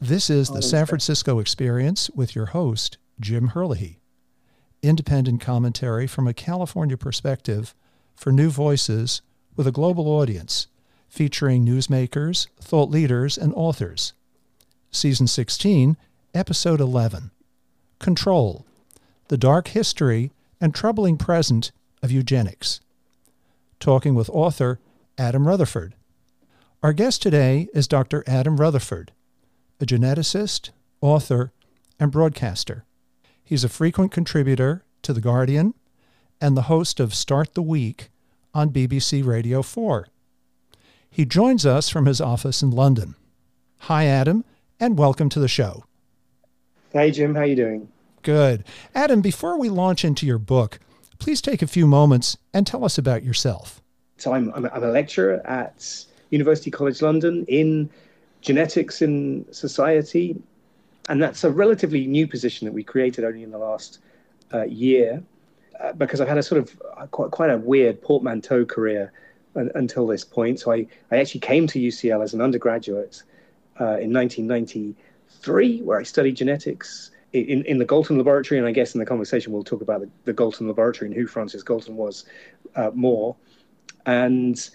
This is the oh, San Francisco Experience with your host, Jim Herlihy. Independent commentary from a California perspective for new voices with a global audience, featuring newsmakers, thought leaders, and authors. Season 16, Episode 11 Control The Dark History and Troubling Present of Eugenics. Talking with author Adam Rutherford. Our guest today is Dr. Adam Rutherford a geneticist, author, and broadcaster. He's a frequent contributor to The Guardian and the host of Start the Week on BBC Radio 4. He joins us from his office in London. Hi, Adam, and welcome to the show. Hey, Jim. How you doing? Good. Adam, before we launch into your book, please take a few moments and tell us about yourself. So I'm, I'm a lecturer at University College London in genetics in society. And that's a relatively new position that we created only in the last uh, year, uh, because I've had a sort of uh, quite, quite a weird portmanteau career un- until this point. So I, I actually came to UCL as an undergraduate uh, in 1993, where I studied genetics in, in the Galton Laboratory. And I guess in the conversation, we'll talk about the, the Galton Laboratory and who Francis Galton was uh, more. And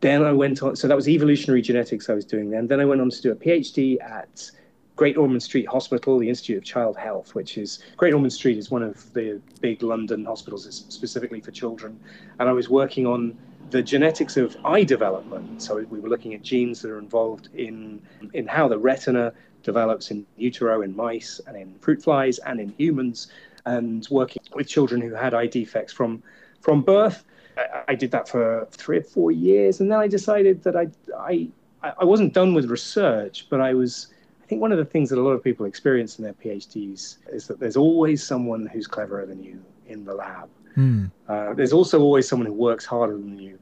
then I went on, so that was evolutionary genetics I was doing then. Then I went on to do a PhD at Great Ormond Street Hospital, the Institute of Child Health, which is Great Ormond Street is one of the big London hospitals specifically for children. And I was working on the genetics of eye development. So we were looking at genes that are involved in, in how the retina develops in utero in mice and in fruit flies and in humans, and working with children who had eye defects from, from birth I, did that for three or four years, and then I decided that I, I, I wasn't done with research, but I was. I think one of the things that a lot of people experience in their PhDs is that there's always someone who's cleverer than you in the lab. Mm. Uh, there's also always someone who works harder than you.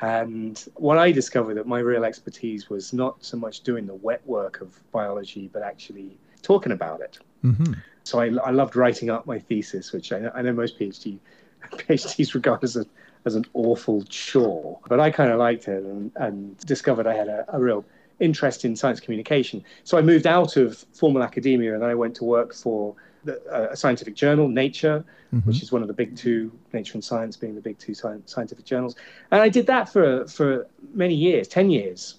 And what I discovered that my real expertise was not so much doing the wet work of biology, but actually talking about it. Mm-hmm. So I, I, loved writing up my thesis, which I know, I know most PhD PhDs regard as a as an awful chore. But I kind of liked it and, and discovered I had a, a real interest in science communication. So I moved out of formal academia and then I went to work for the, uh, a scientific journal, Nature, mm-hmm. which is one of the big two, Nature and Science being the big two sci- scientific journals. And I did that for, for many years, 10 years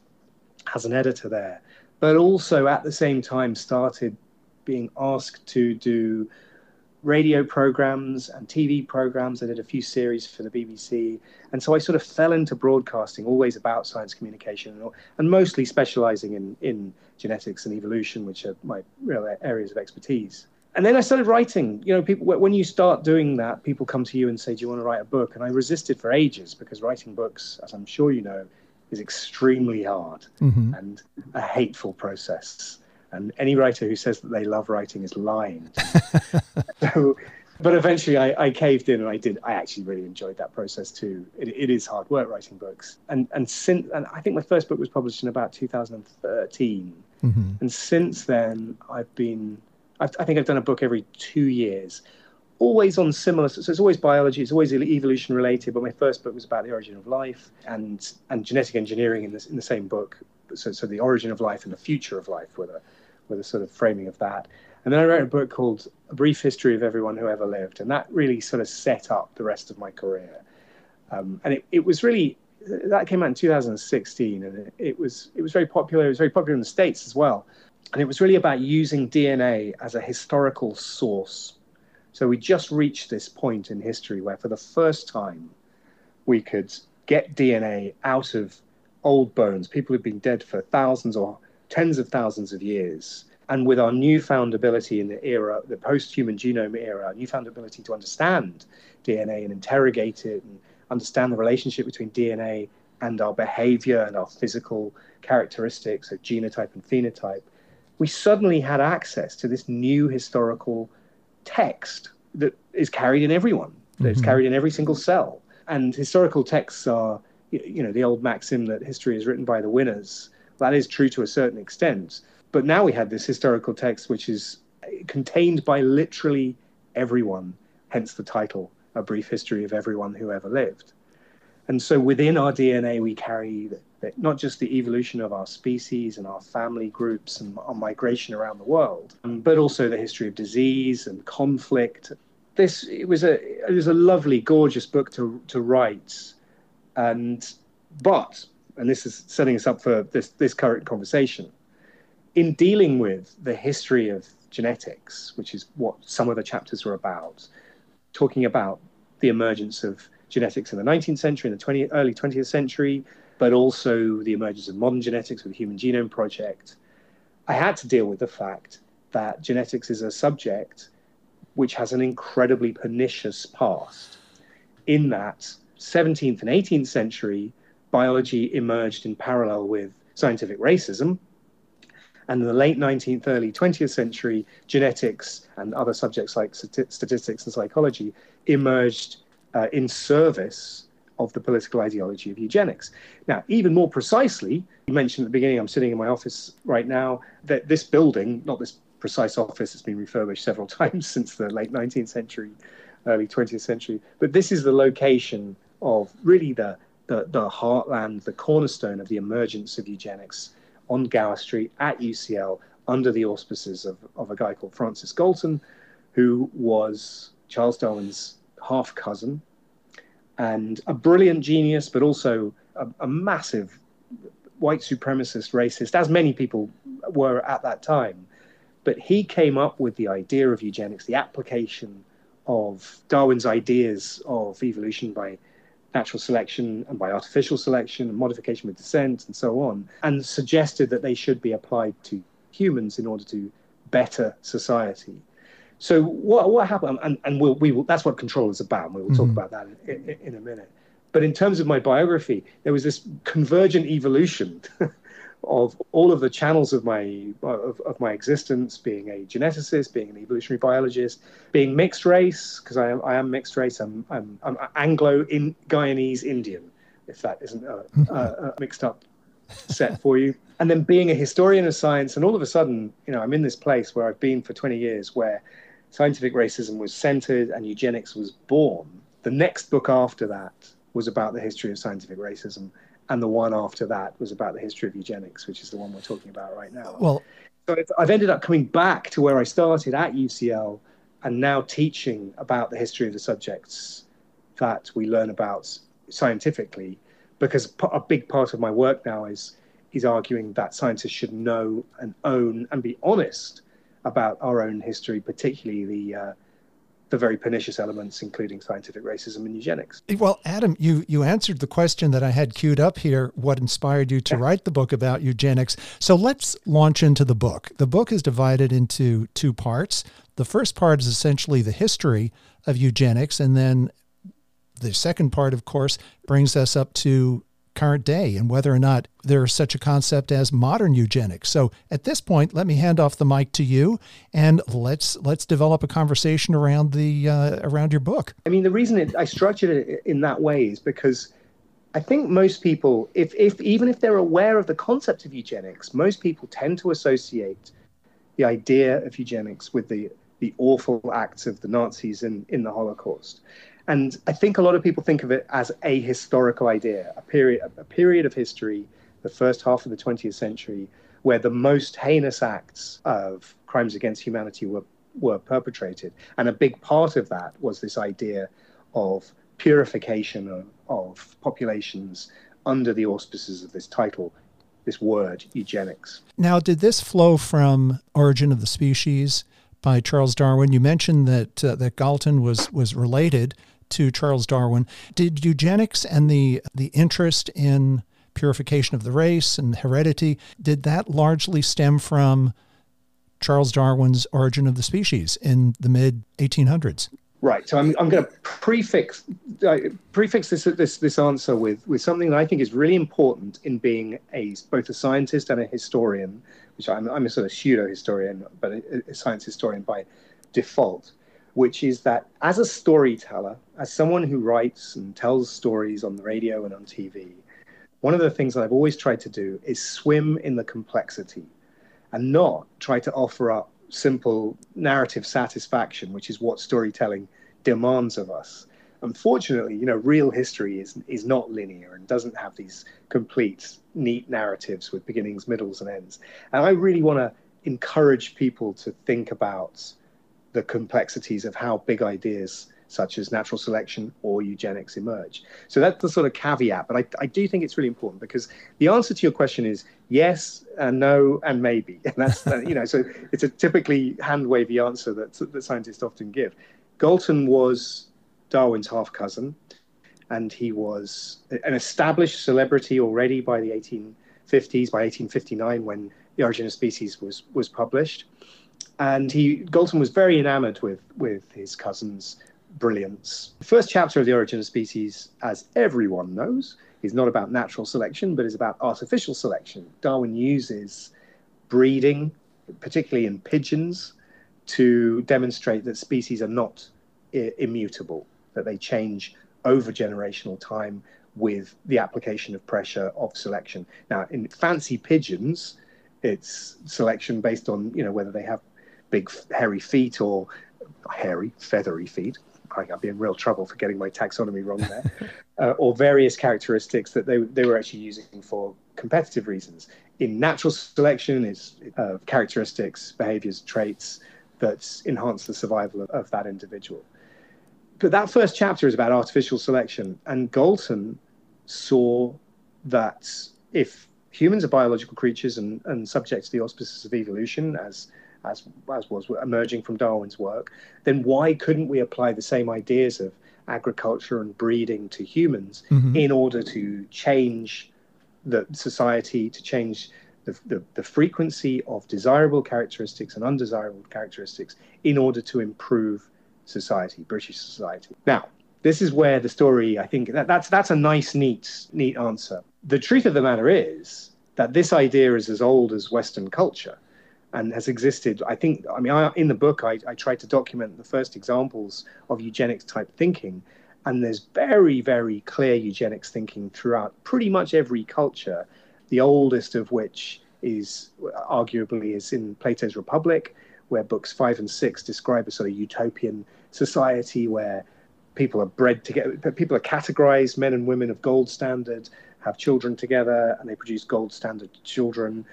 as an editor there, but also at the same time started being asked to do radio programs and TV programs. I did a few series for the BBC. And so I sort of fell into broadcasting, always about science communication and, and mostly specializing in, in genetics and evolution, which are my real areas of expertise. And then I started writing. You know, people when you start doing that, people come to you and say, "Do you want to write a book?" And I resisted for ages because writing books, as I'm sure you know, is extremely hard mm-hmm. and a hateful process and any writer who says that they love writing is lying. so, but eventually I, I, caved in and I did. I actually really enjoyed that process too. It, it is hard work writing books. And, and since, and I think my first book was published in about 2013. Mm-hmm. And since then I've been, I've, I think I've done a book every two years, always on similar, so it's always biology, it's always evolution related. But my first book was about the origin of life and, and genetic engineering in, this, in the same book. So, so the origin of life and the future of life were the, with a sort of framing of that. And then I wrote a book called A Brief History of Everyone Who Ever Lived, and that really sort of set up the rest of my career. Um, and it, it was really that came out in 2016, and it, it was it was very popular. It was very popular in the states as well, and it was really about using DNA as a historical source. So we just reached this point in history where, for the first time, we could get DNA out of old bones, people who've been dead for thousands or tens of thousands of years. And with our newfound ability in the era, the post human genome era, newfound ability to understand DNA and interrogate it and understand the relationship between DNA and our behavior and our physical characteristics of genotype and phenotype, we suddenly had access to this new historical text that is carried in everyone, that is mm-hmm. carried in every single cell. And historical texts are, you know, the old maxim that history is written by the winners that is true to a certain extent. But now we have this historical text which is contained by literally everyone, hence the title, A Brief History of Everyone Who Ever Lived. And so within our DNA, we carry not just the evolution of our species and our family groups and our migration around the world, um, but also the history of disease and conflict. This it was a it was a lovely, gorgeous book to to write, and but and this is setting us up for this this current conversation. In dealing with the history of genetics, which is what some of the chapters are about, talking about the emergence of genetics in the 19th century and the 20, early 20th century, but also the emergence of modern genetics with the Human Genome Project, I had to deal with the fact that genetics is a subject which has an incredibly pernicious past. In that 17th and 18th century, biology emerged in parallel with scientific racism. And in the late 19th, early 20th century, genetics and other subjects like statistics and psychology emerged uh, in service of the political ideology of eugenics. Now, even more precisely, you mentioned at the beginning, I'm sitting in my office right now, that this building, not this precise office, has been refurbished several times since the late 19th century, early 20th century, but this is the location of really the, the, the heartland, the cornerstone of the emergence of eugenics on Gower Street at UCL under the auspices of, of a guy called Francis Galton, who was Charles Darwin's half cousin and a brilliant genius, but also a, a massive white supremacist racist, as many people were at that time. But he came up with the idea of eugenics, the application of Darwin's ideas of evolution by natural selection and by artificial selection and modification with descent and so on, and suggested that they should be applied to humans in order to better society. So what what happened? And, and we'll, we will. That's what control is about. And we will talk mm-hmm. about that in, in, in, a minute. But in terms of my biography, there was this convergent evolution of all of the channels of my of, of my existence, being a geneticist, being an evolutionary biologist, being mixed race because I am I am mixed race. I'm I'm, I'm Anglo in Guyanese Indian, if that isn't a, a, a mixed up set for you. And then being a historian of science, and all of a sudden, you know, I'm in this place where I've been for 20 years, where scientific racism was centered and eugenics was born. The next book after that was about the history of scientific racism, and the one after that was about the history of eugenics, which is the one we're talking about right now. Well, so I've ended up coming back to where I started at UCL and now teaching about the history of the subjects that we learn about scientifically, because a big part of my work now is is arguing that scientists should know and own and be honest about our own history, particularly the uh, the very pernicious elements, including scientific racism and eugenics. Eh, well, Adam, you you answered the question that I had queued up here. What inspired you to yeah. write the book about eugenics? So let's launch into the book. The book is divided into two parts. The first part is essentially the history of eugenics, and then the second part, of course, brings us up to current day and whether or not there is such a concept as modern eugenics. So at this point, let me hand off the mic to you and let's let's develop a conversation around the uh, around your book. I mean, the reason it, I structured it in that way is because I think most people, if if even if they're aware of the concept of eugenics, most people tend to associate the idea of eugenics with the the awful acts of the Nazis in, in the Holocaust. And I think a lot of people think of it as a historical idea, a period, a period of history, the first half of the 20th century, where the most heinous acts of crimes against humanity were, were perpetrated. And a big part of that was this idea of purification of, of populations under the auspices of this title, this word, eugenics. Now, did this flow from Origin of the Species by Charles Darwin? You mentioned that uh, that Galton was was related to Charles Darwin. Did eugenics and the the interest in purification of the race and heredity did that largely stem from Charles Darwin's Origin of the Species in the mid 1800s? Right. So I'm, I'm going to prefix uh, prefix this this this answer with with something that I think is really important in being a both a scientist and a historian, which I'm I'm a sort of pseudo historian, but a, a science historian by default which is that as a storyteller, as someone who writes and tells stories on the radio and on TV, one of the things that I've always tried to do is swim in the complexity and not try to offer up simple narrative satisfaction, which is what storytelling demands of us. Unfortunately, you know, real history is is not linear and doesn't have these complete neat narratives with beginnings, middles, and ends. And I really want to encourage people to think about the complexities of how big ideas such as natural selection or eugenics emerge. So that's the sort of caveat, but I, I do think it's really important because the answer to your question is yes and no and maybe. And that's, you know, so it's a typically hand wavy answer that, that scientists often give. Galton was Darwin's half cousin, and he was an established celebrity already by the 1850s, by 1859, when The Origin of Species was, was published. And he Galton was very enamored with, with his cousin's brilliance. The first chapter of The Origin of Species, as everyone knows, is not about natural selection, but is about artificial selection. Darwin uses breeding, particularly in pigeons, to demonstrate that species are not I- immutable, that they change over generational time with the application of pressure of selection. Now, in fancy pigeons, it's selection based on you know whether they have big hairy feet or hairy feathery feet I'd be in real trouble for getting my taxonomy wrong there, uh, or various characteristics that they, they were actually using for competitive reasons. In natural selection, is uh, characteristics, behaviors, traits that enhance the survival of, of that individual. But that first chapter is about artificial selection, and Galton saw that if humans are biological creatures and, and subject to the auspices of evolution, as as, as was emerging from Darwin's work, then why couldn't we apply the same ideas of agriculture and breeding to humans mm-hmm. in order to change the society, to change the, the, the, frequency of desirable characteristics and undesirable characteristics in order to improve society, British society. Now, this is where the story, I think, that, that's that's a nice, neat, neat answer. The truth of the matter is that this idea is as old as Western culture and has existed. I think, I mean, I, in the book, I, I tried to document the first examples of eugenics type thinking. And there's very, very clear eugenics thinking throughout pretty much every culture, the oldest of which is arguably is in Plato's Republic, where books five and six describe a sort of utopian society where people are bred together, people are categorized, men and women of gold standard, have children together, and they produce gold standard children,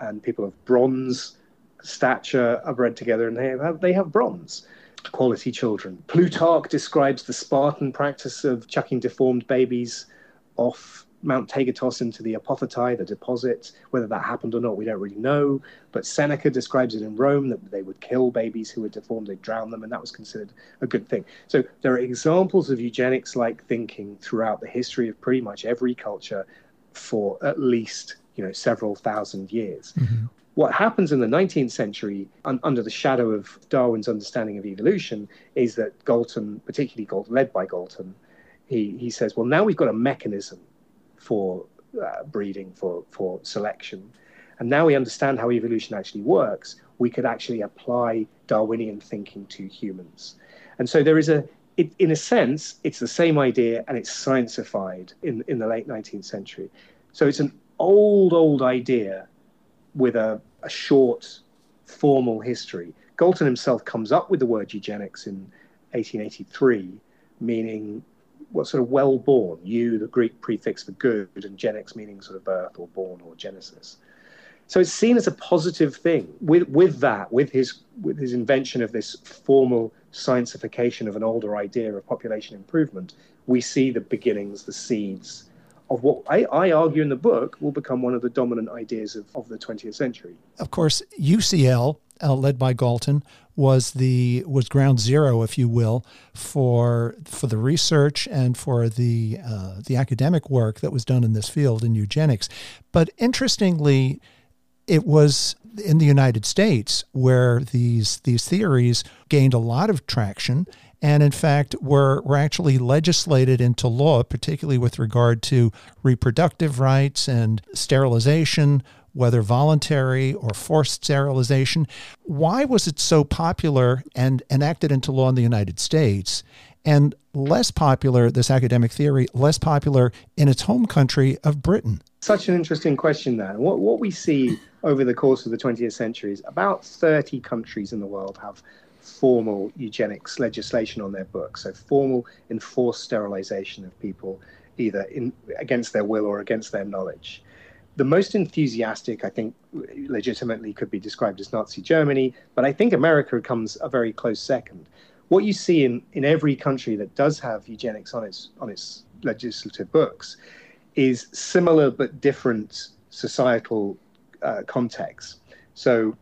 and people of bronze stature are bred together and they have, they have bronze quality children. Plutarch describes the Spartan practice of chucking deformed babies off Mount Taygetos into the apothetai, the deposit. Whether that happened or not, we don't really know. But Seneca describes it in Rome that they would kill babies who were deformed, they'd drown them, and that was considered a good thing. So there are examples of eugenics like thinking throughout the history of pretty much every culture for at least you know several thousand years. Mm-hmm what happens in the 19th century, un- under the shadow of Darwin's understanding of evolution, is that Galton, particularly Galton, led by Galton, he, he says, well, now we've got a mechanism for uh, breeding, for, for selection. And now we understand how evolution actually works. We could actually apply Darwinian thinking to humans. And so there is a, it, in a sense, it's the same idea and it's sciencified in, in the late 19th century. So it's an old, old idea with a, a short formal history. Galton himself comes up with the word eugenics in 1883, meaning what sort of well born, you, the Greek prefix for good, and genics meaning sort of birth or born or genesis. So it's seen as a positive thing. With with that, with his with his invention of this formal scientification of an older idea of population improvement, we see the beginnings, the seeds of what I, I, argue in the book will become one of the dominant ideas of, of the 20th century. Of course, UCL, uh, led by Galton, was the was ground zero, if you will, for for the research and for the uh, the academic work that was done in this field in eugenics. But interestingly, it was in the United States where these these theories gained a lot of traction and in fact were, were actually legislated into law, particularly with regard to reproductive rights and sterilization, whether voluntary or forced sterilization. Why was it so popular and enacted into law in the United States? And less popular, this academic theory, less popular in its home country of Britain? Such an interesting question, then. What, what we see over the course of the 20th century is about 30 countries in the world have formal eugenics legislation on their books. So formal enforced sterilization of people, either in against their will or against their knowledge. the most enthusiastic, I think, legitimately could be described as Nazi Germany, but I think America comes a very close second. What you see in, in every country that does have eugenics on its on its legislative books is similar but different societal uh, contexts. So,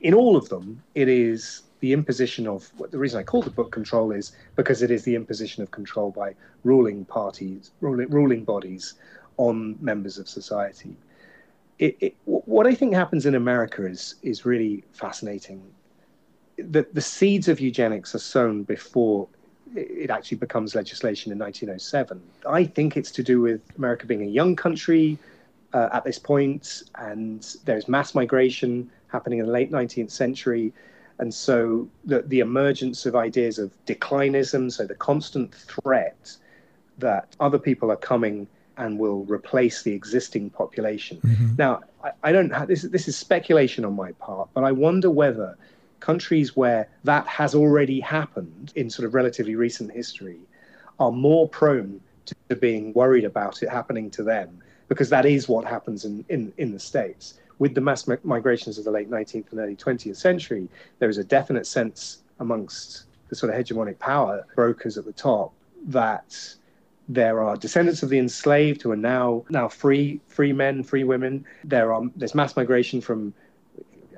in all of them, it is the imposition of what the reason I call the book control is because it is the imposition of control by ruling parties, ruling, ruling bodies on members of society. It, it, what I think happens in America is is really fascinating. The, the seeds of eugenics are sown before it actually becomes legislation in 1907. I think it's to do with America being a young country uh, at this point, and there's mass migration happening in the late 19th century. And so the, the emergence of ideas of declinism, so the constant threat that other people are coming and will replace the existing population. Mm-hmm. Now, I, I don't have this. This is speculation on my part, but I wonder whether countries where that has already happened in sort of relatively recent history are more prone to being worried about it happening to them because that is what happens in, in, in the States. With the mass migrations of the late 19th and early 20th century, there is a definite sense amongst the sort of hegemonic power brokers at the top that there are descendants of the enslaved who are now now free free men, free women. There are there's mass migration from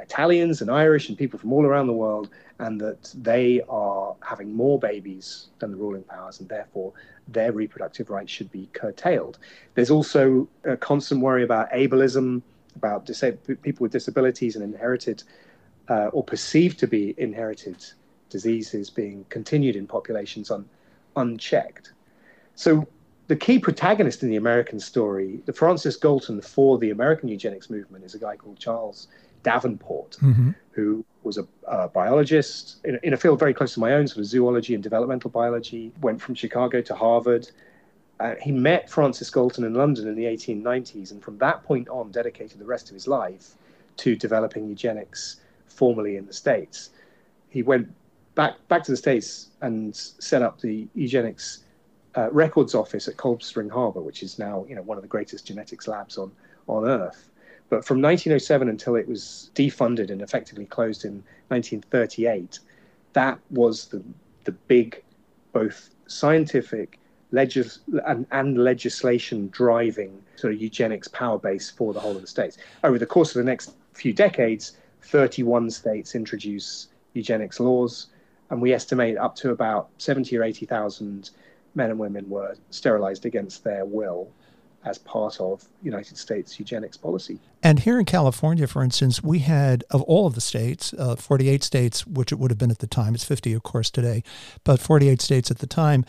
Italians and Irish and people from all around the world, and that they are having more babies than the ruling powers, and therefore their reproductive rights should be curtailed. There's also a constant worry about ableism, about people with disabilities and inherited uh, or perceived to be inherited diseases being continued in populations un- unchecked. So the key protagonist in the American story, the Francis Galton for the American eugenics movement, is a guy called Charles Davenport, mm-hmm. who was a, a biologist in, in, a field very close to my own, sort of zoology and developmental biology. Went from Chicago to Harvard. Uh, he met Francis Galton in London in the 1890s, and from that point on, dedicated the rest of his life to developing eugenics formally in the States. He went back back to the States and set up the eugenics uh, records office at Cold Spring Harbor, which is now you know one of the greatest genetics labs on on Earth. But from 1907 until it was defunded and effectively closed in 1938, that was the the big, both scientific legis- and, and legislation driving sort of eugenics power base for the whole of the states. Over the course of the next few decades, 31 states introduce eugenics laws, and we estimate up to about 70 or 80,000 men and women were sterilized against their will as part of United States eugenics policy. And here in California, for instance, we had, of all of the states, uh, 48 states, which it would have been at the time, it's 50, of course, today, but 48 states at the time,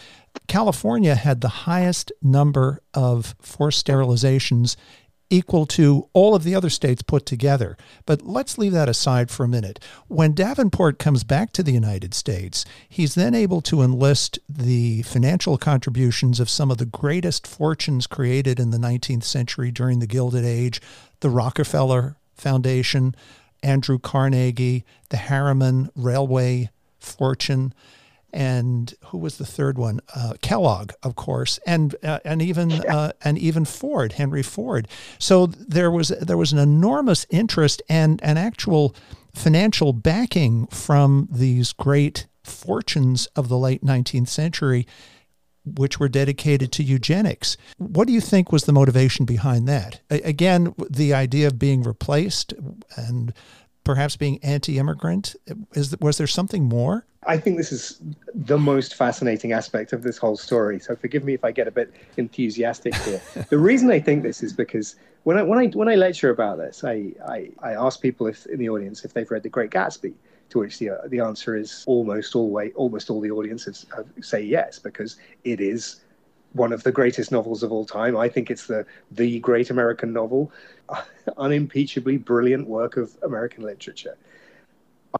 California had the highest number of forced sterilizations equal to all of the other states put together. But let's leave that aside for a minute. When Davenport comes back to the United States, he's then able to enlist the financial contributions of some of the greatest fortunes created in the 19th century during the Gilded Age the Rockefeller Foundation, Andrew Carnegie, the Harriman Railway fortune and who was the third one? Uh, Kellogg, of course, and uh, and even uh, and even Ford, Henry Ford. So there was there was an enormous interest and an actual financial backing from these great fortunes of the late 19th century which were dedicated to eugenics. What do you think was the motivation behind that? A- again, the idea of being replaced and perhaps being anti-immigrant. Is was there something more? I think this is the most fascinating aspect of this whole story. So forgive me if I get a bit enthusiastic here. the reason I think this is because when I when I when I lecture about this, I I, I ask people if in the audience if they've read The Great Gatsby, to which the the answer is almost always almost all the audiences say yes because it is one of the greatest novels of all time. I think it's the the great American novel, unimpeachably brilliant work of American literature.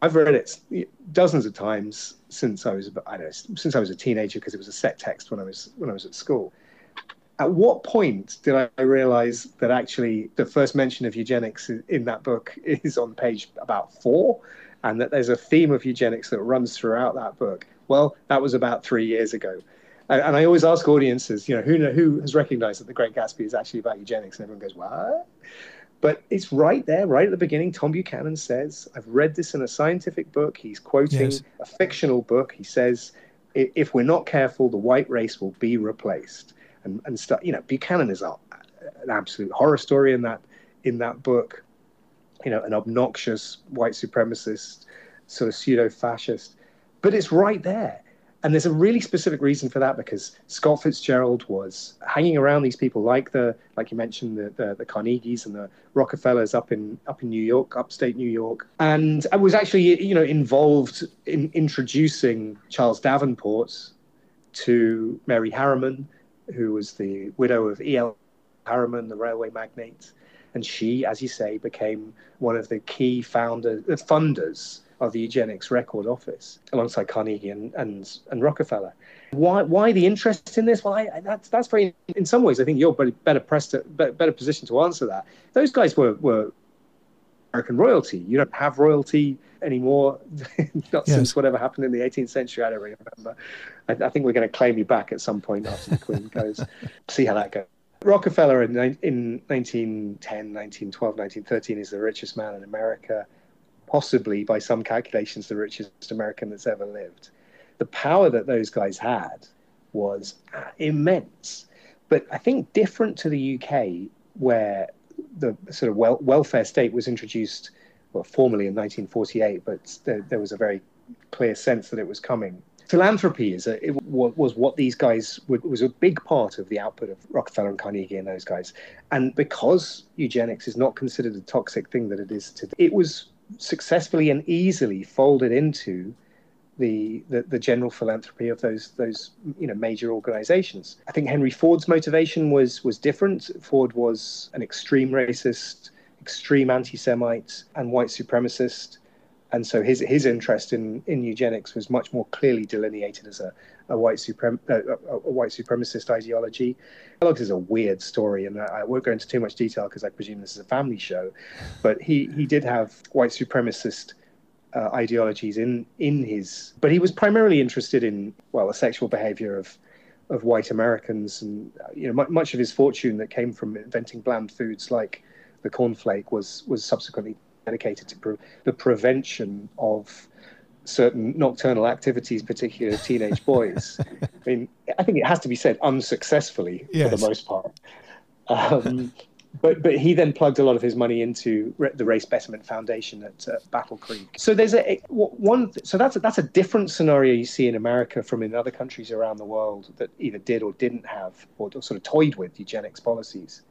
I've read it dozens of times since I was I don't know since I was a teenager because it was a set text when I was when I was at school. At what point did I realize that actually the first mention of eugenics in that book is on page about four, and that there's a theme of eugenics that runs throughout that book? Well, that was about three years ago. And, and I always ask audiences, you know, who who has recognized that The Great Gatsby is actually about eugenics? And everyone goes, what? But it's right there, right at the beginning. Tom Buchanan says, I've read this in a scientific book. He's quoting yes. a fictional book. He says, if we're not careful, the white race will be replaced. And, and stuff, you know, Buchanan is a, an absolute horror story in that in that book. You know, an obnoxious white supremacist, sort of pseudo fascist. But it's right there. And there's a really specific reason for that because Scott Fitzgerald was hanging around these people like the, like you mentioned, the, the, the Carnegies and the Rockefellers up in up in New York, upstate New York, and I was actually you know involved in introducing Charles Davenport to Mary Harriman, who was the widow of E.L. Harriman, the railway magnate, and she, as you say, became one of the key founders, funders of the eugenics record office alongside Carnegie and, and, and Rockefeller. Why, why the interest in this? Well, I, that's, that's very, in some ways, I think you're better pressed, to, better position to answer that. Those guys were, were American royalty. You don't have royalty anymore, not yes. since whatever happened in the 18th century. I don't really remember. I, I think we're going to claim you back at some point after the Queen goes. See how that goes. Rockefeller in, in 1910, 1912, 1913 is the richest man in America possibly by some calculations the richest American that's ever lived. The power that those guys had was uh, immense. But I think different to the UK, where the sort of wel- welfare state was introduced, well, formally in 1948, but there, there was a very clear sense that it was coming. Philanthropy is a, it was what these guys would, was a big part of the output of Rockefeller and Carnegie and those guys. And because eugenics is not considered a toxic thing that it is today, it was successfully and easily folded into the, the, the general philanthropy of those those you know major organizations. I think Henry Ford's motivation was was different. Ford was an extreme racist, extreme anti-Semite, and white supremacist, and so his his interest in in eugenics was much more clearly delineated as a a white suprem uh, a, white supremacist ideology. Kellogg's is a weird story, and I won't go into too much detail because I presume this is a family show. But he he did have white supremacist uh, ideologies in in his, but he was primarily interested in well the sexual behavior of of white Americans, and uh, you know much of his fortune that came from inventing bland foods like the cornflake was was subsequently dedicated to pre- the prevention of certain nocturnal activities, particularly teenage boys. I mean, I think it has to be said unsuccessfully yes. for the most part. Um, but but he then plugged a lot of his money into the Race Betterment Foundation at uh, Battle Creek. So there's a one. So that's a, that's a different scenario you see in America from in other countries around the world that either did or didn't have or, or sort of toyed with eugenics policies.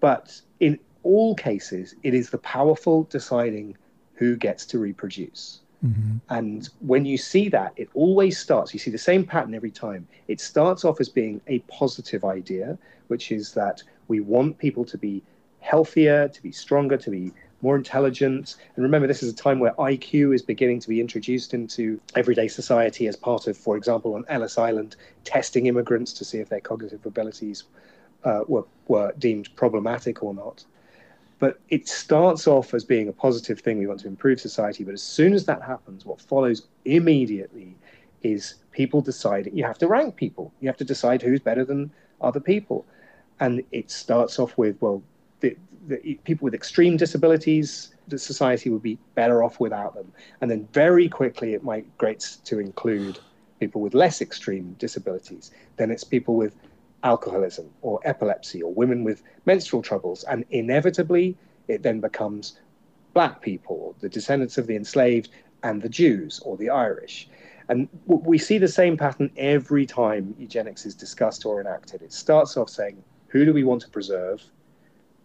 But in all cases, it is the powerful deciding who gets to reproduce. Mm-hmm. And when you see that, it always starts, you see the same pattern every time. It starts off as being a positive idea, which is that we want people to be healthier, to be stronger, to be more intelligent. And remember, this is a time where IQ is beginning to be introduced into everyday society as part of, for example, on Ellis Island, testing immigrants to see if their cognitive abilities uh, were, were deemed problematic or not. But it starts off as being a positive thing. We want to improve society. But as soon as that happens, what follows immediately is people deciding you have to rank people. You have to decide who's better than other people. And it starts off with, well, the, the, people with extreme disabilities, the society would be better off without them. And then very quickly it migrates to include people with less extreme disabilities. Then it's people with alcoholism or epilepsy or women with menstrual troubles. And inevitably, it then becomes black people, the descendants of the enslaved, and the Jews or the Irish. And we see the same pattern every time eugenics is discussed or enacted. It starts off saying, who do we want to preserve?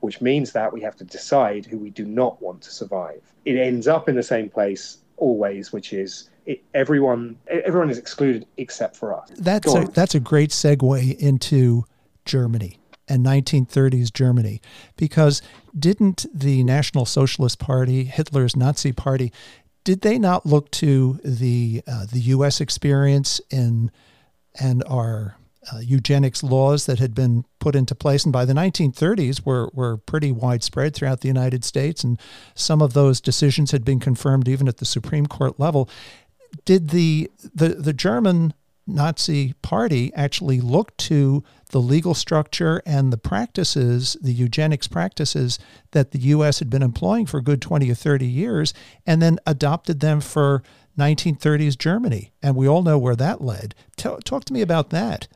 Which means that we have to decide who we do not want to survive. It ends up in the same place always, which is it, everyone everyone is excluded except for us. That's a, that's a great segue into Germany and 1930s Germany, because didn't the National Socialist Party, Hitler's Nazi Party, did they not look to the uh, the U.S. experience in and our uh, eugenics laws that had been put into place, and by the 1930s were were pretty widespread throughout the United States, and some of those decisions had been confirmed even at the Supreme Court level did the the the German Nazi party actually looked to the legal structure and the practices, the eugenics practices that the U.S. had been employing for a good 20 or 30 years, and then adopted them for 1930s Germany. And we all know where that led. Talk, talk to me about that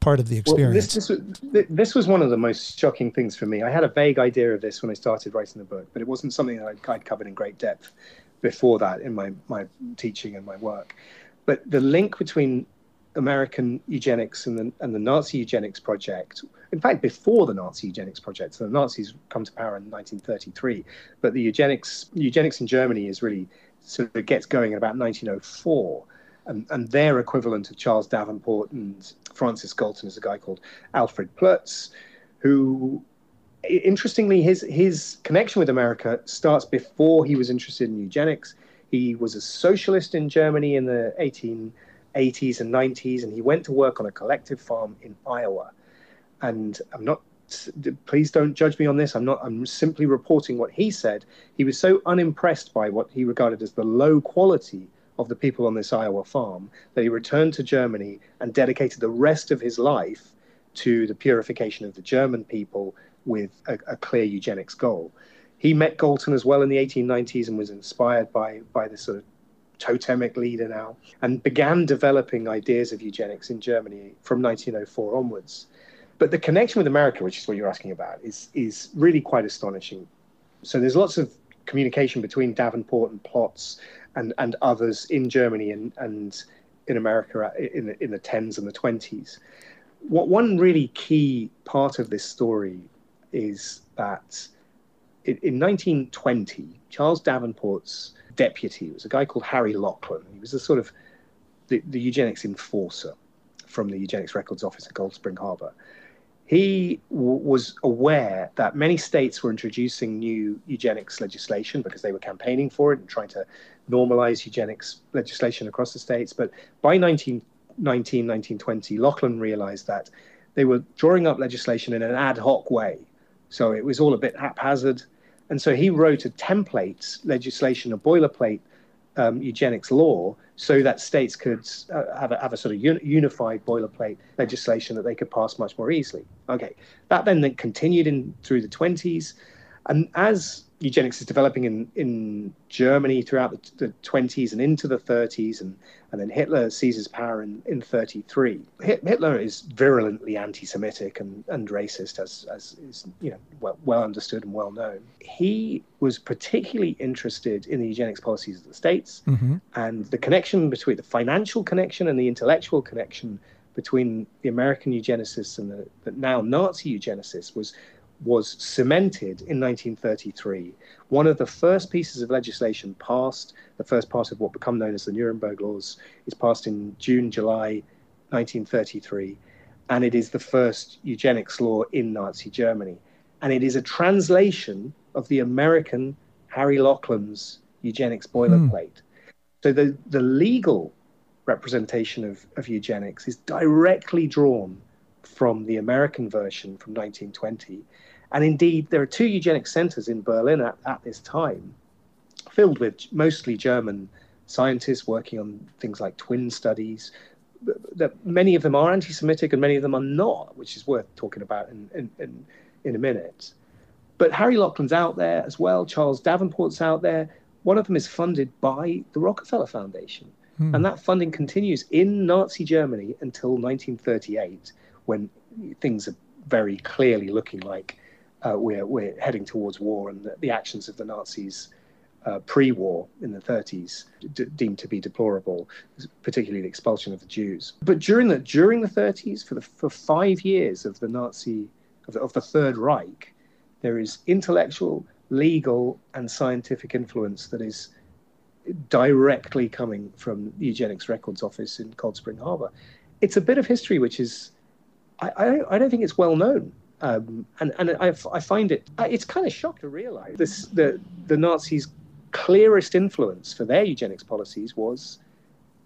part of the experience. Well, this, this, was, this was one of the most shocking things for me. I had a vague idea of this when I started writing the book, but it wasn't something that I'd, I'd covered in great depth before that in my, my teaching and my work. But the link between American eugenics and the, and the Nazi eugenics project, in fact, before the Nazi eugenics project, so the Nazis come to power in 1933, but the eugenics eugenics in Germany is really sort of gets going in about 1904. And, and, their equivalent of Charles Davenport and Francis Galton is a guy called Alfred Ploetz, who interestingly, his his connection with America starts before he was interested in eugenics. He was a socialist in Germany in the 1880s and 90s, and he went to work on a collective farm in Iowa. And I'm not please don't judge me on this. I'm not. I'm simply reporting what he said. He was so unimpressed by what he regarded as the low quality of the people on this Iowa farm that he returned to Germany and dedicated the rest of his life to the purification of the German people with a, a clear eugenics goal. He met Galton as well in the 1890s and was inspired by by this sort of totemic leader now, and began developing ideas of eugenics in Germany from 1904 onwards. But the connection with America, which is what you're asking about, is is really quite astonishing. So there's lots of communication between Davenport and Ploetz and, and others in Germany and, and in America uh, in the, in the 10s and the 20s. What one really key part of this story is that in, in 1920, Charles Davenport's deputy was a guy called Harry Laughlin. He was a sort of the, the eugenics enforcer from the Eugenics Records Office at Cold Spring Harbor he w- was aware that many states were introducing new eugenics legislation because they were campaigning for it and trying to normalize eugenics legislation across the states. But by 1919, 1920, Laughlin realized that they were drawing up legislation in an ad hoc way. So it was all a bit haphazard. And so he wrote a template legislation, a boilerplate um, eugenics law so that states could uh, have, a, have a sort of un- unified boilerplate legislation that they could pass much more easily. Okay, that then, then continued in through the 20s. And as eugenics is developing in, in Germany throughout the, the 20s and into the 30s, and, and then Hitler seizes power in, in 33. Hitler is virulently anti-Semitic and, and racist, as, as is you know well, well understood and well known. He was particularly interested in the eugenics policies of the states mm-hmm. and the connection between the financial connection and the intellectual connection between the American eugenicists and the, the now Nazi eugenicists was was cemented in 1933. One of the first pieces of legislation passed, the first part of what become known as the Nuremberg Laws, is passed in June, July 1933, and it is the first eugenics law in Nazi Germany. And it is a translation of the American Harry Laughlin's eugenics boilerplate. Mm. So the, the legal representation of, of eugenics is directly drawn from the American version from 1920 and indeed, there are two eugenic centers in Berlin at, at this time, filled with mostly German scientists working on things like twin studies. That many of them are anti-Semitic and many of them are not, which is worth talking about in, in, in, in a minute. But Harry Laughlin's out there as well. Charles Davenport's out there. One of them is funded by the Rockefeller Foundation. Hmm. And that funding continues in Nazi Germany until 1938, when things are very clearly looking like uh, we're, we're heading towards war, and the, the actions of the Nazis uh, pre-war in the 30s d- deemed to be deplorable, particularly the expulsion of the Jews. But during the during the 30s, for the for five years of the Nazi of the, of the Third Reich, there is intellectual, legal, and scientific influence that is directly coming from the Eugenics Records Office in Cold Spring Harbor. It's a bit of history which is I, I, I don't think it's well known. Um, and and I, I find it it's kind of shocked to realize this the the Nazis' clearest influence for their eugenics policies was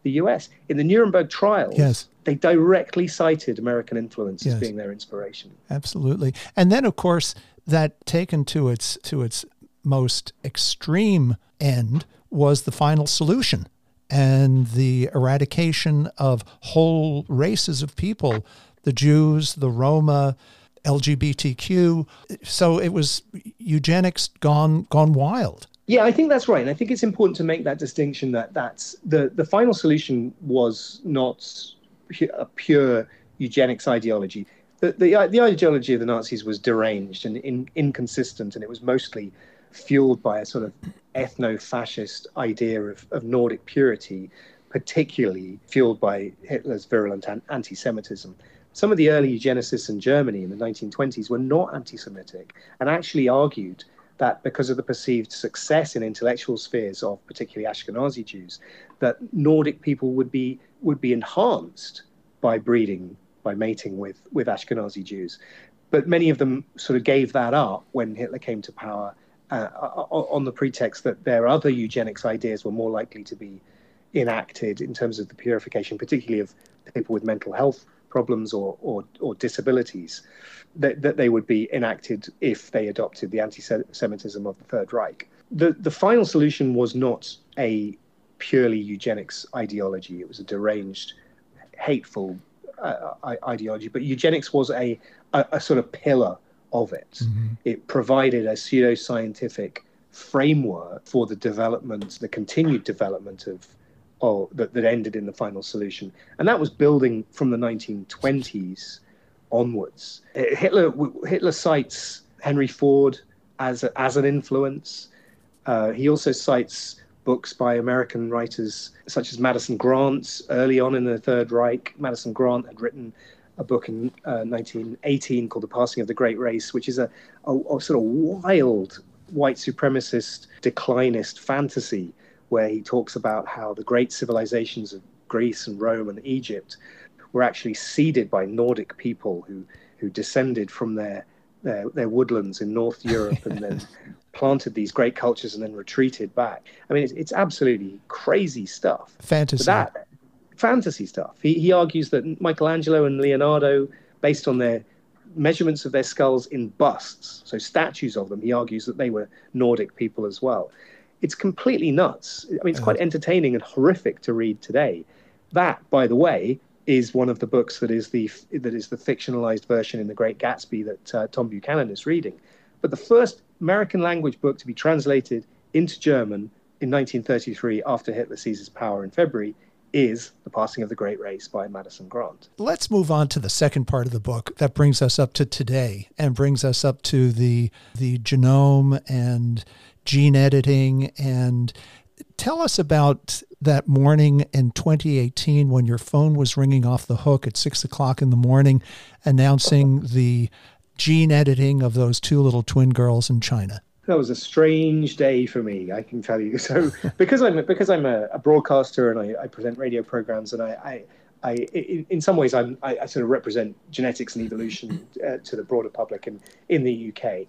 the US. In the Nuremberg trials, yes. they directly cited American influence yes. as being their inspiration. Absolutely. And then of course that taken to its to its most extreme end was the final solution and the eradication of whole races of people, the Jews, the Roma, LGBTQ. So it was eugenics gone gone wild. Yeah, I think that's right, and I think it's important to make that distinction that that's the the final solution was not a pure eugenics ideology. The, the, uh, the ideology of the Nazis was deranged and in, inconsistent, and it was mostly fueled by a sort of ethno-fascist idea of, of Nordic purity, particularly fueled by Hitler's virulent anti-Semitism. Some of the early eugenicists in Germany in the 1920s were not anti-Semitic and actually argued that because of the perceived success in intellectual spheres of particularly Ashkenazi Jews, that Nordic people would be would be enhanced by breeding, by mating with with Ashkenazi Jews. But many of them sort of gave that up when Hitler came to power uh, on the pretext that their other eugenics ideas were more likely to be enacted in terms of the purification, particularly of people with mental health problems or, or, or disabilities, that, that they would be enacted if they adopted the anti Semitism of the Third Reich. The, the final solution was not a purely eugenics ideology, it was a deranged, hateful uh, ideology, but eugenics was a, a, a sort of pillar of it. Mm-hmm. It provided a pseudoscientific framework for the development, the continued development of, oh, that, that ended in the final solution. And that was building from the 1920s onwards. Uh, Hitler, Hitler cites Henry Ford as, a, as an influence. Uh, he also cites books by American writers such as Madison Grant early on in the Third Reich. Madison Grant had written a book in uh, 1918 called The Passing of the Great Race, which is a, a, a sort of wild white supremacist declinist fantasy where he talks about how the great civilizations of Greece and Rome and Egypt were actually seeded by Nordic people who, who descended from their, their, their woodlands in North Europe and then planted these great cultures and then retreated back. I mean, it's, it's absolutely crazy stuff. Fantasy. But that, fantasy stuff. He, he argues that Michelangelo and Leonardo, based on their measurements of their skulls in busts, so statues of them, he argues that they were Nordic people as well. It's completely nuts. I mean, it's quite entertaining and horrific to read today. That, by the way, is one of the books that is the that is the fictionalized version in The Great Gatsby that uh, Tom Buchanan is reading. But the first American language book to be translated into German in 1933 after Hitler seizes power in February is The Passing of the Great Race by Madison Grant. Let's move on to the second part of the book that brings us up to today and brings us up to the the genome and gene editing and tell us about that morning in 2018 when your phone was ringing off the hook at six o'clock in the morning announcing the gene editing of those two little twin girls in China that was a strange day for me. I can tell you. So because I'm because I'm a, a broadcaster and I, I, present radio programs and I, I, I in some ways I'm, I, I, sort of represent genetics and evolution uh, to the broader public in in the UK.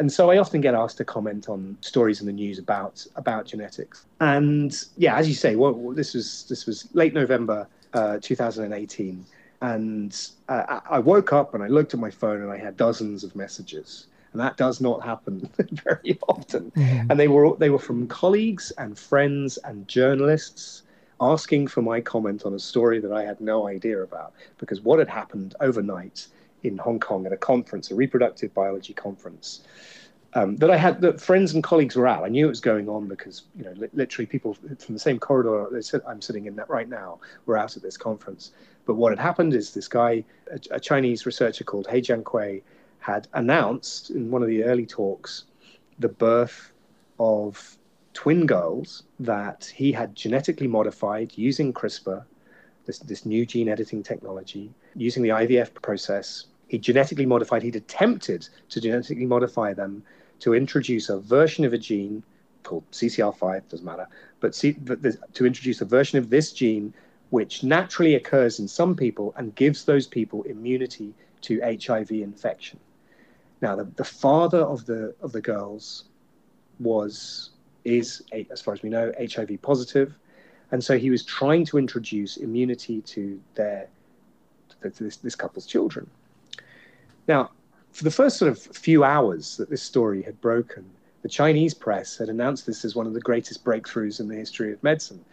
And so I often get asked to comment on stories in the news about about genetics. And yeah, as you say, well, this was this was late November uh, 2018, and uh, I woke up and I looked at my phone and I had dozens of messages and that does not happen very often. Mm-hmm. And they were they were from colleagues and friends and journalists asking for my comment on a story that I had no idea about because what had happened overnight in Hong Kong at a conference, a reproductive biology conference. Um, that I had that friends and colleagues were at. I knew it was going on because you know li- literally people from the same corridor I'm sitting in that right now were out at this conference. But what had happened is this guy, a, a Chinese researcher called He Jiankui, had announced in one of the early talks the birth of twin girls that he had genetically modified using CRISPR, this, this new gene editing technology, using the IVF process. He genetically modified, he'd attempted to genetically modify them to introduce a version of a gene called CCR5, doesn't matter, but see, to introduce a version of this gene which naturally occurs in some people and gives those people immunity to HIV infection. Now, the, the father of the of the girls was is as far as we know HIV positive, and so he was trying to introduce immunity to their to this, this couple's children. Now, for the first sort of few hours that this story had broken, the Chinese press had announced this as one of the greatest breakthroughs in the history of medicine.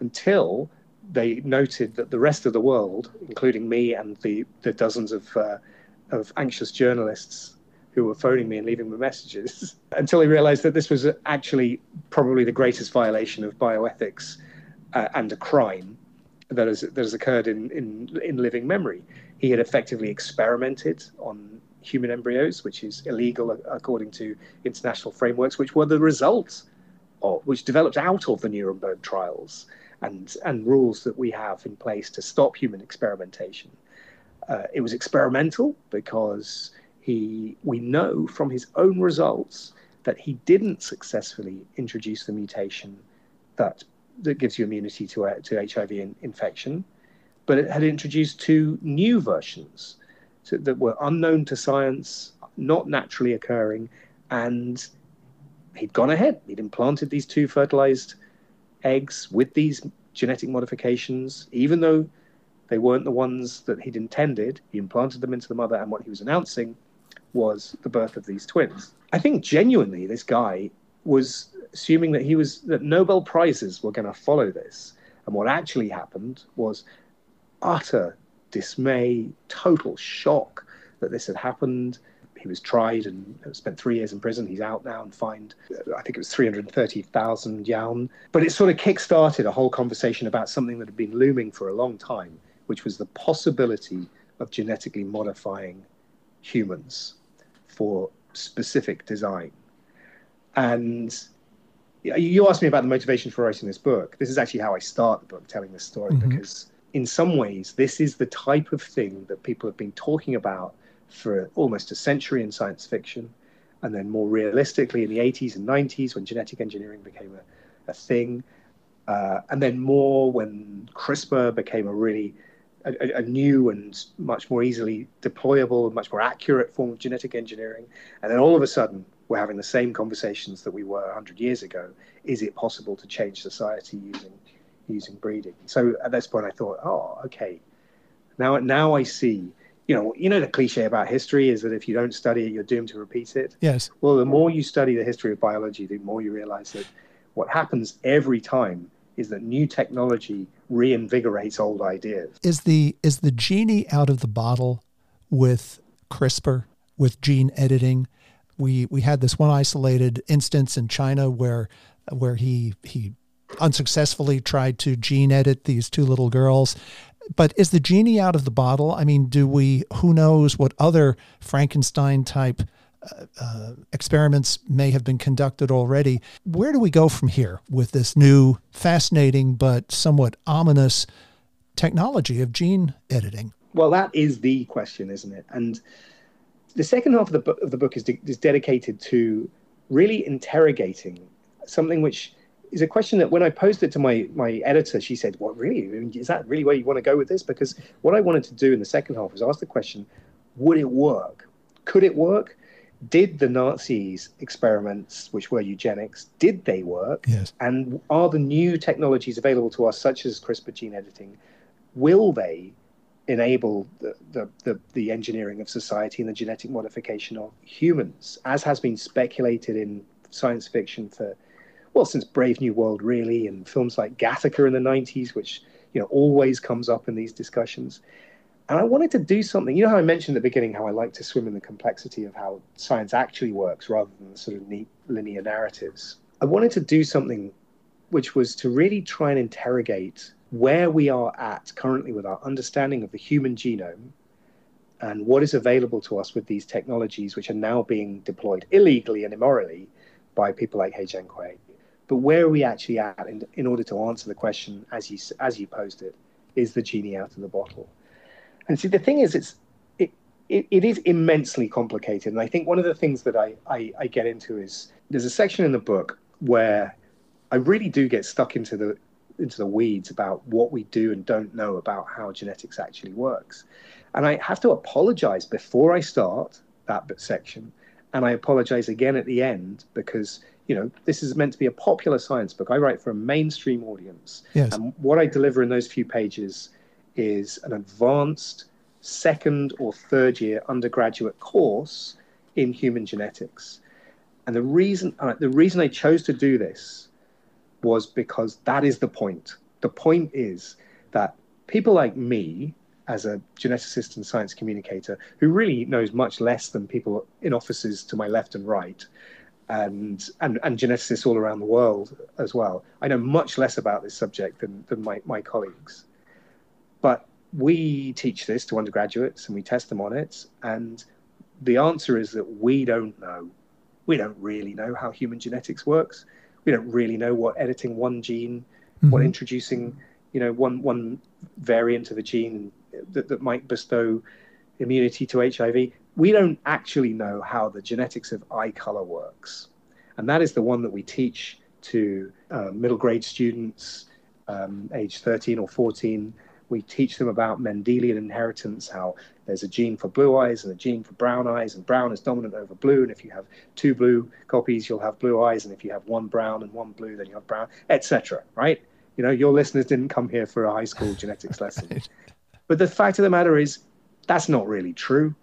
until they noted that the rest of the world, including me and the, the dozens of, uh, of anxious journalists who were phoning me and leaving me messages, until they realized that this was actually probably the greatest violation of bioethics uh, and a crime that has, that has occurred in, in, in living memory. He had effectively experimented on human embryos, which is illegal according to international frameworks, which were the result of, which developed out of the Nuremberg trials and, and rules that we have in place to stop human experimentation. Uh, it was experimental because he, we know from his own results that he didn't successfully introduce the mutation that, that gives you immunity to, uh, to HIV in, infection, but it had introduced two new versions that were unknown to science, not naturally occurring, and he'd gone ahead. He'd implanted these two fertilized eggs with these genetic modifications, even though they weren't the ones that he'd intended. He implanted them into the mother, and what he was announcing was the birth of these twins. I think genuinely, this guy was assuming that he was that Nobel prizes were going to follow this, and what actually happened was utter dismay, total shock that this had happened. He was tried and spent three years in prison. He's out now and fined, I think it was 330,000 yuan. But it sort of kick-started a whole conversation about something that had been looming for a long time, which was the possibility of genetically modifying humans for specific design. And you asked me about the motivation for writing this book. This is actually how I start the book, telling this story, mm-hmm. because in some ways, this is the type of thing that people have been talking about for almost a century in science fiction. And then more realistically, in the 80s and 90s, when genetic engineering became a, a thing. Uh, and then more when CRISPR became a really a, a, new and much more easily deployable, and much more accurate form of genetic engineering. And then all of a sudden, we're having the same conversations that we were 100 years ago. Is it possible to change society using using breeding. So at this point, I thought, oh, okay. Now, now I see. You know, you know the cliche about history is that if you don't study it, you're doomed to repeat it. Yes. Well, the more you study the history of biology, the more you realize that what happens every time is that new technology reinvigorates old ideas. Is the is the genie out of the bottle with CRISPR, with gene editing? We we had this one isolated instance in China where where he he unsuccessfully tried to gene edit these two little girls. But is the genie out of the bottle? I mean, do we, who knows what other Frankenstein type uh, uh, experiments may have been conducted already. Where do we go from here with this new, fascinating, but somewhat ominous technology of gene editing? Well, that is the question, isn't it? And the second half of the, book, of the book is, de- is dedicated to really interrogating something which is a question that when I posed it to my my editor, she said, "What really is that really where you want to go with this?" Because what I wanted to do in the second half was ask the question: Would it work? Could it work? Did the Nazis experiments, which were eugenics, did they work? Yes. And are the new technologies available to us, such as CRISPR gene editing, will they enable the, the, the, the, engineering of society and the genetic modification of humans, as has been speculated in science fiction for well, since Brave New World, really, and films like Gattaca in the 90s, which, you know, always comes up in these discussions. And I wanted to do something. You know how I mentioned at the beginning how I like to swim in the complexity of how science actually works rather than the sort of neat linear narratives. I wanted to do something which was to really try and interrogate where we are at currently with our understanding of the human genome and what is available to us with these technologies, which are now being deployed illegally and immorally by people like He Jiankui but where are we actually at in, in order to answer the question as you as you posed it? Is the genie out of the bottle? And see, the thing is, it's it, it, it is immensely complicated. And I think one of the things that I, I, I get into is there's a section in the book where I really do get stuck into the into the weeds about what we do and don't know about how genetics actually works. And I have to apologize before I start that section, and I apologize again at the end because you know, this is meant to be a popular science book. I write for a mainstream audience. Yes. And what I deliver in those few pages is an advanced second or third year undergraduate course in human genetics. And the reason uh, the reason I chose to do this was because that is the point. the point is that people like me, as a geneticist and science communicator, who really knows much less than people in offices to my left and right, and, and, and geneticists all around the world as well. I know much less about this subject than, than my, my colleagues. But we teach this to undergraduates and we test them on it. And the answer is that we don't know. We don't really know how human genetics works. We don't really know what editing one gene, mm-hmm. what introducing, you know, one one variant of a gene that, that might bestow immunity to HIV we don't actually know how the genetics of eye color works. And that is the one that we teach to uh, middle grade students, um, age 13 or 14. We teach them about Mendelian inheritance, how there's a gene for blue eyes and a gene for brown eyes, and brown is dominant over blue. And if you have two blue copies, you'll have blue eyes. And if you have one brown and one blue, then you have brown, etc. Right? You know, your listeners didn't come here for a high school genetics lesson. But the fact of the matter is, that's not really true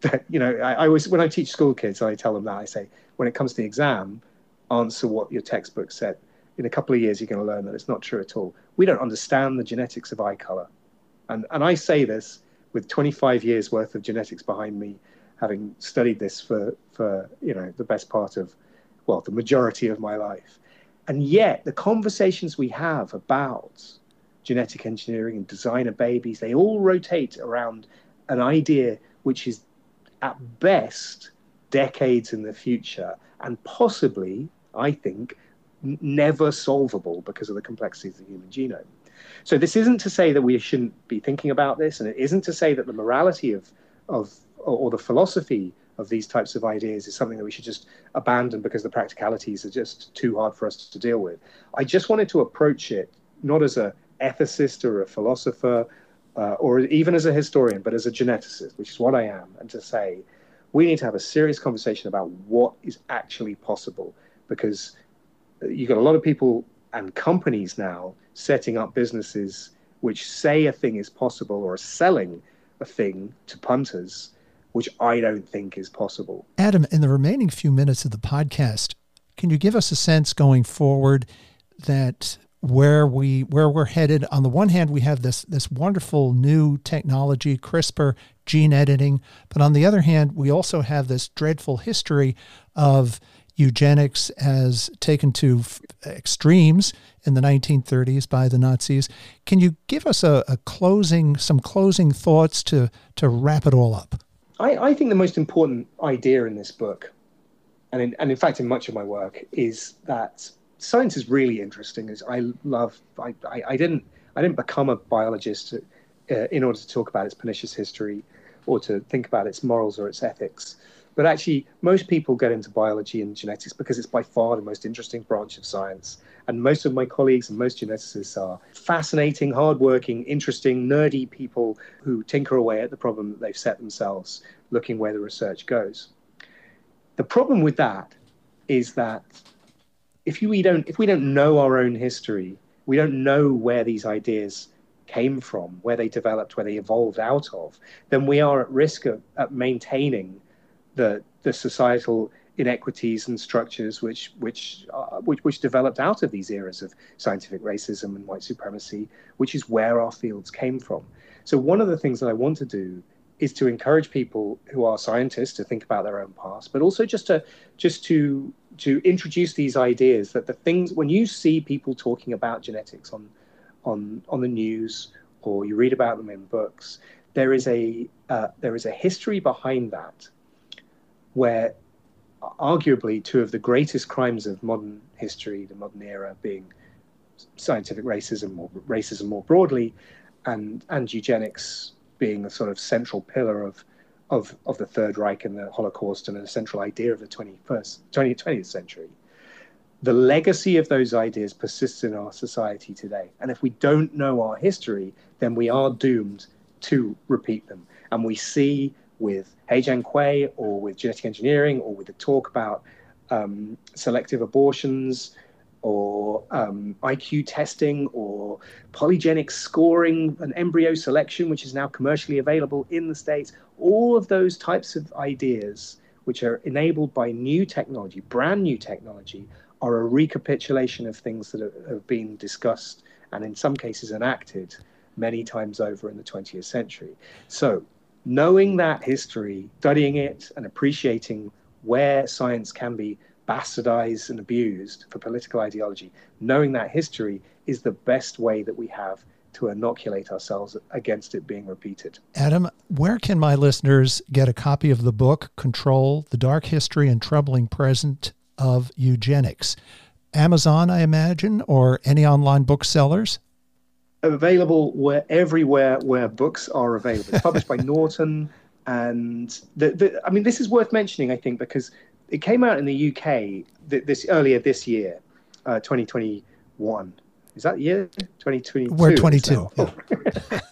that you know I, I always when I teach school kids I tell them that. I say when it comes to the exam answer what your textbook said. In a couple of years you're going to learn that it's not true at all. We don't understand the genetics of eye color. And and I say this with 25 years worth of genetics behind me having studied this for for you know the best part of well the majority of my life. And yet the conversations we have about genetic engineering and design of babies they all rotate around an idea which is at best decades in the future and possibly, I think, never solvable because of the complexities of the human genome. So this isn't to say that we shouldn't be thinking about this, and it isn't to say that the morality of of or the philosophy of these types of ideas is something that we should just abandon because the practicalities are just too hard for us to deal with. I just wanted to approach it not as a ethicist or a philosopher uh, or even as a historian, but as a geneticist, which is what I am, and to say we need to have a serious conversation about what is actually possible because you've got a lot of people and companies now setting up businesses which say a thing is possible or selling a thing to punters, which I don't think is possible. Adam, in the remaining few minutes of the podcast, can you give us a sense going forward that where we where we're headed. On the one hand, we have this this wonderful new technology, CRISPR, gene editing, but on the other hand, we also have this dreadful history of eugenics as taken to f- extremes in the 1930s by the Nazis. Can you give us a, a, closing some closing thoughts to to wrap it all up? I, I think the most important idea in this book, and in, and in fact in much of my work, is that science is really interesting. Is I love. I, I, I didn't I didn't become a biologist uh, in order to talk about its pernicious history or to think about its morals or its ethics. But actually, most people get into biology and genetics because it's by far the most interesting branch of science. And most of my colleagues and most geneticists are fascinating, hardworking, interesting, nerdy people who tinker away at the problem that they've set themselves, looking where the research goes. The problem with that is that if we don't if we don't know our own history, we don't know where these ideas came from, where they developed, where they evolved out of, then we are at risk of, of maintaining the the societal inequities and structures which which, uh, which which developed out of these eras of scientific racism and white supremacy, which is where our fields came from. So one of the things that I want to do is to encourage people who are scientists to think about their own past, but also just to just to to introduce these ideas that the things when you see people talking about genetics on on on the news or you read about them in books, there is a uh, there is a history behind that where arguably two of the greatest crimes of modern history, the modern era, being scientific racism or racism more broadly, and and eugenics being a sort of central pillar of of, of the Third Reich and the Holocaust and a central idea of the 21st, 20, 20th century. The legacy of those ideas persists in our society today. And if we don't know our history, then we are doomed to repeat them. And we see with He Jiankui or with genetic engineering or with the talk about um, selective abortions or um, IQ testing or polygenic scoring and embryo selection, which is now commercially available in the States. All of those types of ideas, which are enabled by new technology, brand new technology, are a recapitulation of things that have been discussed and in some cases enacted many times over in the 20th century. So, knowing that history, studying it, and appreciating where science can be bastardized and abused for political ideology, knowing that history is the best way that we have to inoculate ourselves against it being repeated. Adam, where can my listeners get a copy of the book Control The Dark History and Troubling Present of Eugenics? Amazon, I imagine, or any online booksellers? Available where everywhere where books are available. It's published by Norton, and the, the, I mean, this is worth mentioning, I think, because it came out in the UK this earlier this year, uh, 2021 is that year? 2022 we're 22 yeah,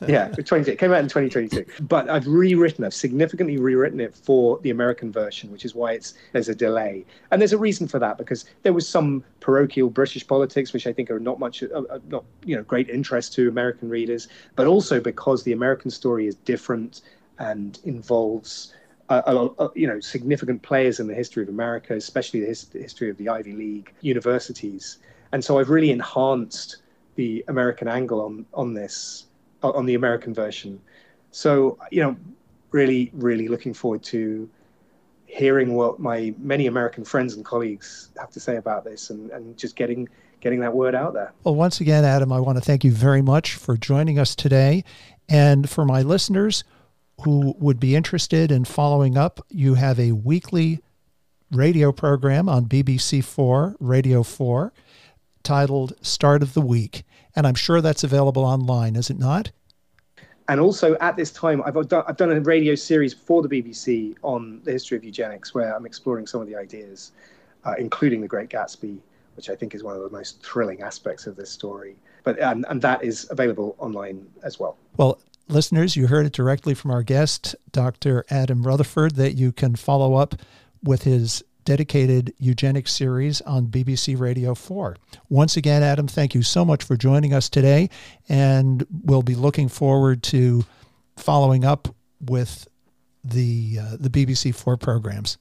yeah 22 it came out in 2022 but i've rewritten i've significantly rewritten it for the american version which is why it's there's a delay. And there's a reason for that because there was some parochial british politics which i think are not much uh, uh not you know great interest to american readers but also because the american story is different and involves a, a, uh, you know significant players in the history of America, especially the, his, the history of the Ivy League universities. And so I've really enhanced the American angle on on this uh, on the American version. So you know, really, really looking forward to hearing what my many American friends and colleagues have to say about this, and, and just getting getting that word out there. Well, once again, Adam, I want to thank you very much for joining us today, and for my listeners who would be interested in following up, you have a weekly radio program on BBC4 Radio 4 titled Start of the Week. And I'm sure that's available online, is it not? And also at this time, I've done, I've done a radio series for the BBC on the history of eugenics where I'm exploring some of the ideas, uh, including the Great Gatsby, which I think is one of the most thrilling aspects of this story. But and, and that is available online as well. Well, listeners, you heard it directly from our guest, Dr. Adam Rutherford, that you can follow up with his dedicated eugenics series on BBC Radio 4. Once again, Adam, thank you so much for joining us today, and we'll be looking forward to following up with the uh, the BBC 4 programs.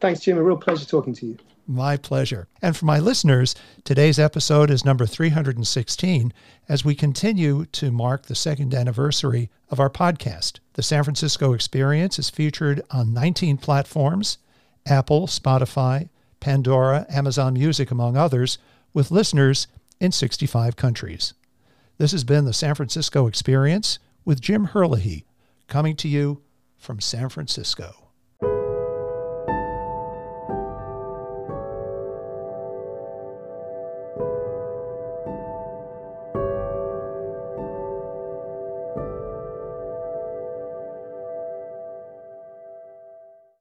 Thanks, Jim. A real pleasure talking to you. My pleasure. And for my listeners, today's episode is number 316 as we continue to mark the second anniversary of our podcast. The San Francisco Experience is featured on 19 platforms Apple, Spotify, Pandora, Amazon Music, among others, with listeners in 65 countries. This has been the San Francisco Experience with Jim Herlihy, coming to you from San Francisco.